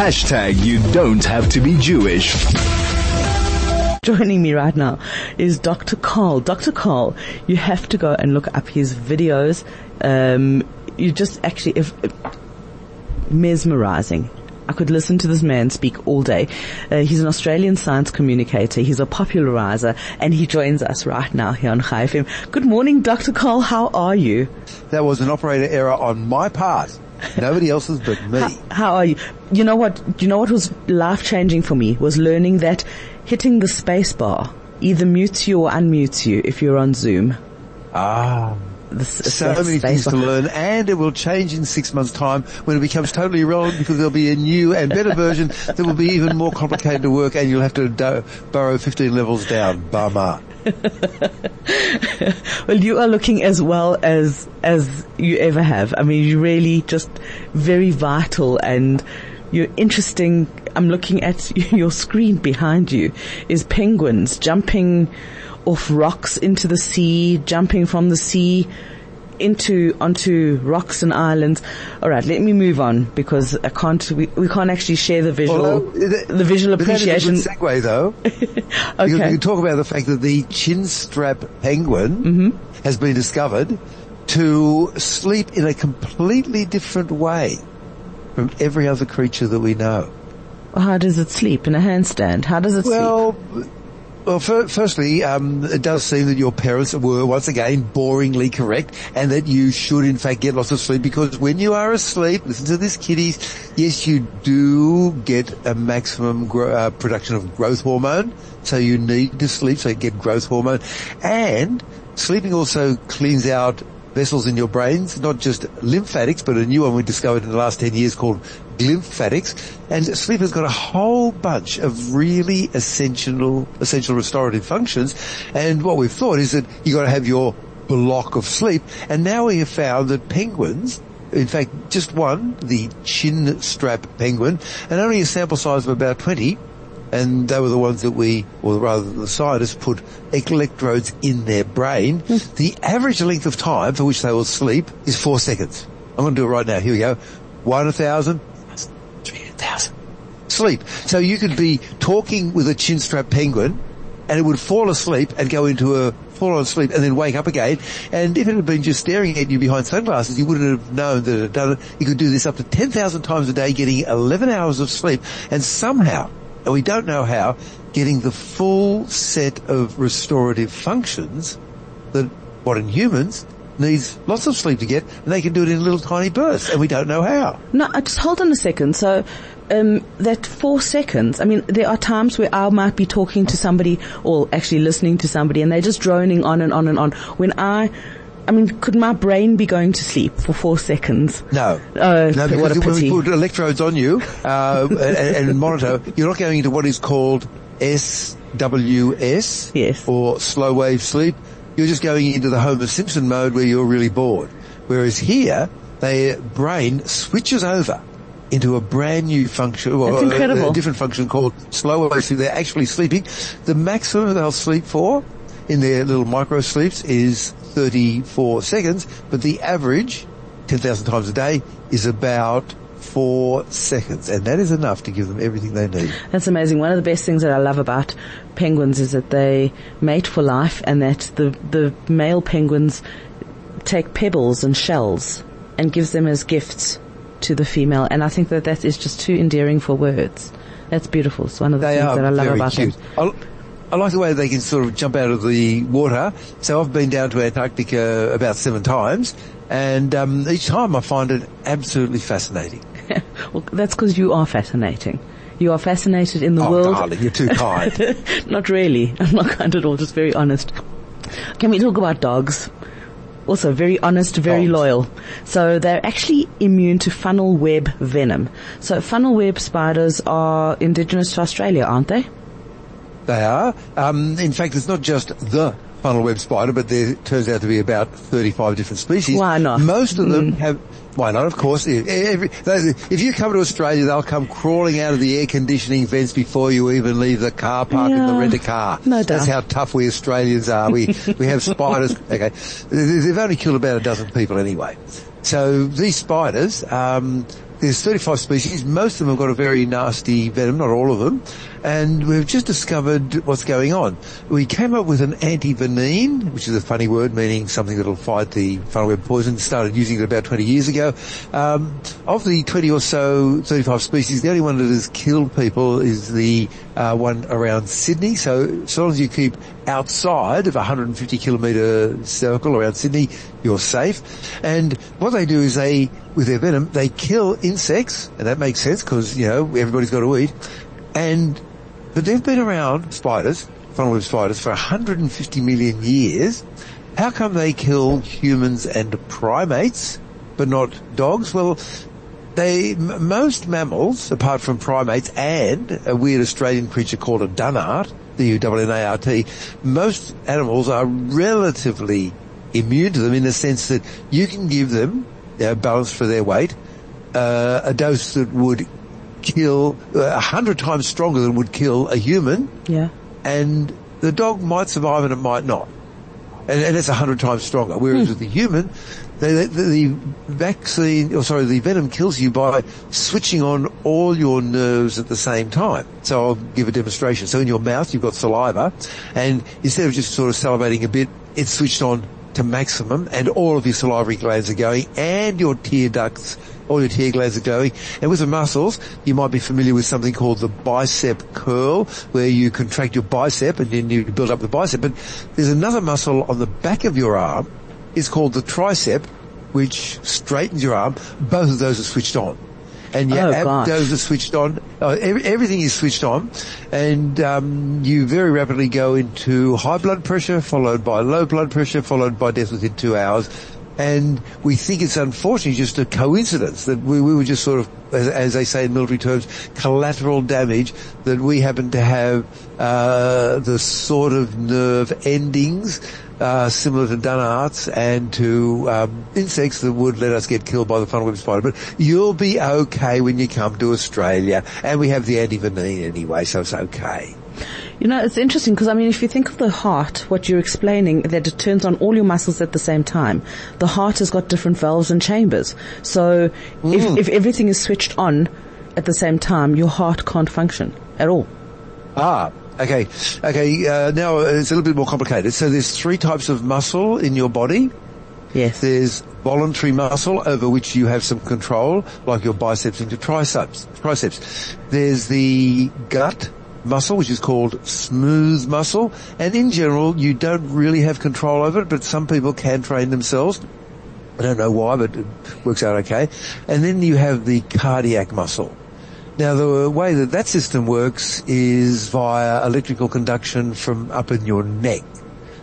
Hashtag you don't have to be Jewish. Joining me right now is Dr. Karl. Dr. Karl, you have to go and look up his videos. Um, you just actually, if, mesmerizing. I could listen to this man speak all day. Uh, he's an Australian science communicator. He's a popularizer and he joins us right now here on Chai FM. Good morning, Dr. Karl. How are you? That was an operator error on my part. Nobody else's but me. How, how are you? You know what, you know what was life changing for me was learning that hitting the space bar either mutes you or unmutes you if you're on Zoom. Ah. The, so many things bar. to learn and it will change in six months time when it becomes totally irrelevant because there'll be a new and better version that will be even more complicated to work and you'll have to do- burrow 15 levels down. Bama. well, you are looking as well as, as you ever have. I mean, you're really just very vital and you're interesting. I'm looking at your screen behind you is penguins jumping off rocks into the sea, jumping from the sea into onto rocks and islands. All right, let me move on because I can't. We, we can't actually share the visual the, the, visual appreciation. That is a good segue though. okay, you can talk about the fact that the chin strap penguin mm-hmm. has been discovered to sleep in a completely different way from every other creature that we know. How does it sleep in a handstand? How does it well, sleep? Well, well, firstly, um, it does seem that your parents were once again boringly correct, and that you should in fact get lots of sleep because when you are asleep, listen to this, kiddies. Yes, you do get a maximum gro- uh, production of growth hormone, so you need to sleep so you get growth hormone, and sleeping also cleans out vessels in your brains, not just lymphatics, but a new one we discovered in the last 10 years called glymphatics. And sleep has got a whole bunch of really essential, essential restorative functions. And what we've thought is that you've got to have your block of sleep. And now we have found that penguins, in fact, just one, the chin strap penguin, and only a sample size of about 20, and they were the ones that we, or rather the scientists, put electrodes in their brain. Mm. The average length of time for which they will sleep is four seconds. I'm going to do it right now. Here we go. One a thousand, thousand. Sleep. So you could be talking with a chinstrap penguin and it would fall asleep and go into a fall asleep and then wake up again. And if it had been just staring at you behind sunglasses, you wouldn't have known that it had done it. You could do this up to 10,000 times a day, getting 11 hours of sleep. And somehow, and we don't know how, getting the full set of restorative functions that modern humans needs lots of sleep to get, and they can do it in little tiny bursts, and we don't know how. No, uh, just hold on a second. So, um, that four seconds, I mean, there are times where I might be talking to somebody, or actually listening to somebody, and they're just droning on and on and on. When I I mean, could my brain be going to sleep for four seconds? No. Oh, no, because when we put electrodes on you uh, and, and, monitor, you're not going into what is called SWS, yes. or slow wave sleep. You're just going into the Homer Simpson mode where you're really bored. Whereas here, their brain switches over into a brand new function, or. A, a different function called slow wave sleep. They're actually sleeping. The maximum they'll sleep for in their little micro sleeps is 34 seconds, but the average, 10,000 times a day, is about four seconds, and that is enough to give them everything they need. That's amazing. One of the best things that I love about penguins is that they mate for life, and that the the male penguins take pebbles and shells and gives them as gifts to the female, and I think that that is just too endearing for words. That's beautiful. It's one of the they things that I love about cute. them. I like the way they can sort of jump out of the water. So I've been down to Antarctica about seven times, and um, each time I find it absolutely fascinating. well, that's because you are fascinating. You are fascinated in the oh, world. darling, you're too kind. not really. I'm not kind at all. Just very honest. Can we talk about dogs? Also very honest, very dogs. loyal. So they're actually immune to funnel web venom. So funnel web spiders are indigenous to Australia, aren't they? They are. Um, in fact, it's not just the funnel web spider, but there turns out to be about 35 different species. Why not? Most of them mm. have, why not? Of course. Every, if you come to Australia, they'll come crawling out of the air conditioning vents before you even leave the car park yeah, in the rent a car. No doubt. That's how tough we Australians are. We, we have spiders. Okay. They've only killed about a dozen people anyway. So these spiders, um, there's 35 species. Most of them have got a very nasty venom, not all of them. And we've just discovered what's going on. We came up with an antivenin, which is a funny word meaning something that'll fight the funnel web poison. Started using it about 20 years ago. Um, of the 20 or so 35 species, the only one that has killed people is the uh, one around Sydney. So, so long as you keep outside of a 150 kilometre circle around Sydney, you're safe. And what they do is they, with their venom, they kill insects, and that makes sense because, you know, everybody's got to eat. And but they've been around, spiders, funnel web spiders, for 150 million years. How come they kill humans and primates, but not dogs? Well, they, m- most mammals, apart from primates and a weird Australian creature called a dunnart, D-U-N-N-A-R-T, most animals are relatively immune to them in the sense that you can give them, you know, balanced for their weight, uh, a dose that would kill uh, a hundred times stronger than would kill a human, Yeah. and the dog might survive and it might not. And, and it's a hundred times stronger. Whereas with the human, the, the, the vaccine, or sorry, the venom kills you by switching on all your nerves at the same time. So I'll give a demonstration. So in your mouth, you've got saliva, and instead of just sort of salivating a bit, it's switched on to maximum, and all of your salivary glands are going, and your tear ducts, all your tear glands are going. And with the muscles, you might be familiar with something called the bicep curl, where you contract your bicep and then you build up the bicep. But there's another muscle on the back of your arm, it's called the tricep, which straightens your arm. Both of those are switched on. And your Oh, abdos are switched on. Uh, every, everything is switched on, and um, you very rapidly go into high blood pressure, followed by low blood pressure, followed by death within two hours. And we think it's unfortunately just a coincidence that we, we were just sort of, as, as they say in military terms, collateral damage that we happen to have uh, the sort of nerve endings uh, similar to Dunnarts and to um, insects that would let us get killed by the funnel web spider. But you'll be okay when you come to Australia, and we have the antivenin anyway, so it's okay. You know, it's interesting because I mean, if you think of the heart, what you're explaining, that it turns on all your muscles at the same time. The heart has got different valves and chambers. So if, if everything is switched on at the same time, your heart can't function at all. Ah, okay, okay. Uh, now it's a little bit more complicated. So there's three types of muscle in your body. Yes. There's voluntary muscle over which you have some control, like your biceps into triceps. Triceps. There's the gut muscle, which is called smooth muscle, and in general, you don't really have control over it, but some people can train themselves. I don't know why, but it works out okay. And then you have the cardiac muscle. Now, the way that that system works is via electrical conduction from up in your neck.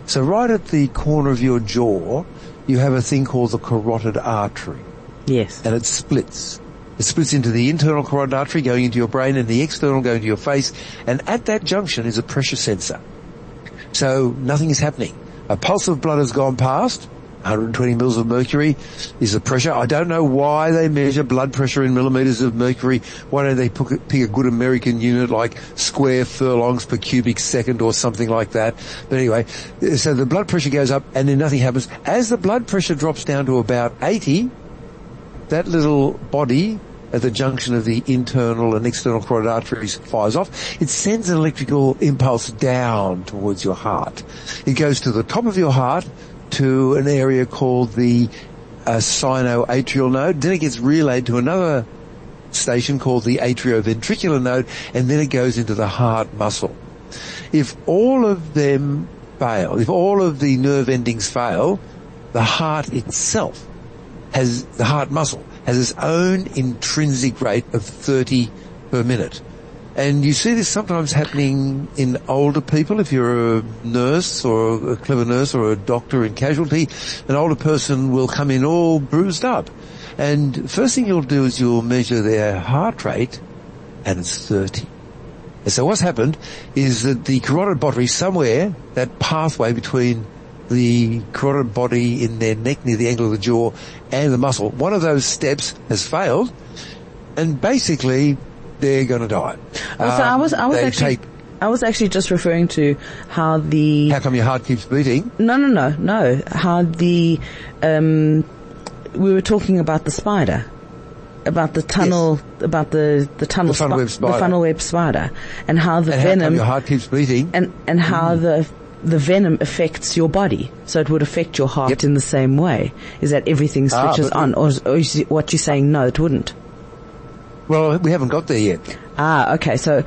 So right at the corner of your jaw, you have a thing called the carotid artery, Yes. and it splits. It splits into the internal carotid artery going into your brain and the external going to your face, and at that junction is a pressure sensor. So nothing is happening. A pulse of blood has gone past, 120 mils of mercury is the pressure. I don't know why they measure blood pressure in millimeters of mercury. Why don't they pick a good American unit like square furlongs per cubic second or something like that? But anyway, so the blood pressure goes up and then nothing happens. As the blood pressure drops down to about 80, that little body at the junction of the internal and external carotid arteries fires off. It sends an electrical impulse down towards your heart. It goes to the top of your heart to an area called the uh, sinoatrial node. Then it gets relayed to another station called the atrioventricular node, and then it goes into the heart muscle. If all of them fail, if all of the nerve endings fail, the heart itself has, the heart muscle has its own intrinsic rate of 30 per minute. And you see this sometimes happening in older people. If you're a nurse or a clever nurse or a doctor in casualty, an older person will come in all bruised up. And first thing you'll do is you'll measure their heart rate and it's 30. And so what's happened is that the carotid body somewhere, that pathway between the carotid body in their neck near the angle of the jaw and the muscle, one of those steps has failed and basically they're going to die. Well, so I was, I Um, was actually, take- I was actually just referring to how the how come your heart keeps beating? No, no, no, no. How the, um, we were talking about the spider about the tunnel, about the the tunnel, The funnel web spider. the funnel web spider, and how the And how come your heart keeps beating? and and how the the venom affects your body, so it would affect your heart Yep. in the same way. Is that everything Ah, switches but- on, or, or what you're saying? No, it wouldn't. Well, we haven't got there yet. Ah, okay. So,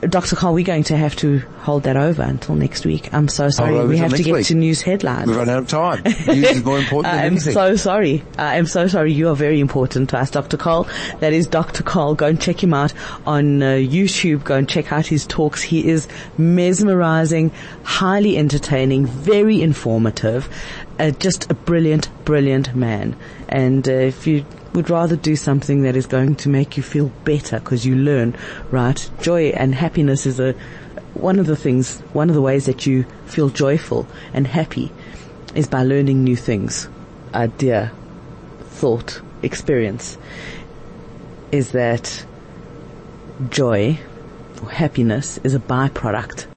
Dr. Karl, we're going to have to hold that over until next week. I'm so sorry. We have to get week. to news headlines. We've run out of time. News is more important than I am so sorry. I am so sorry. You are very important to us, Dr. Karl. That is Dr. Karl. Go and check him out on uh, YouTube. Go and check out his talks. He is mesmerizing, highly entertaining, very informative, uh, just a brilliant, brilliant man. And uh, if you would rather do something that is going to make you feel better because you learn, right? Joy and happiness is a one of the things, one of the ways that you feel joyful and happy is by learning new things. Idea, thought, experience is that joy or happiness is a byproduct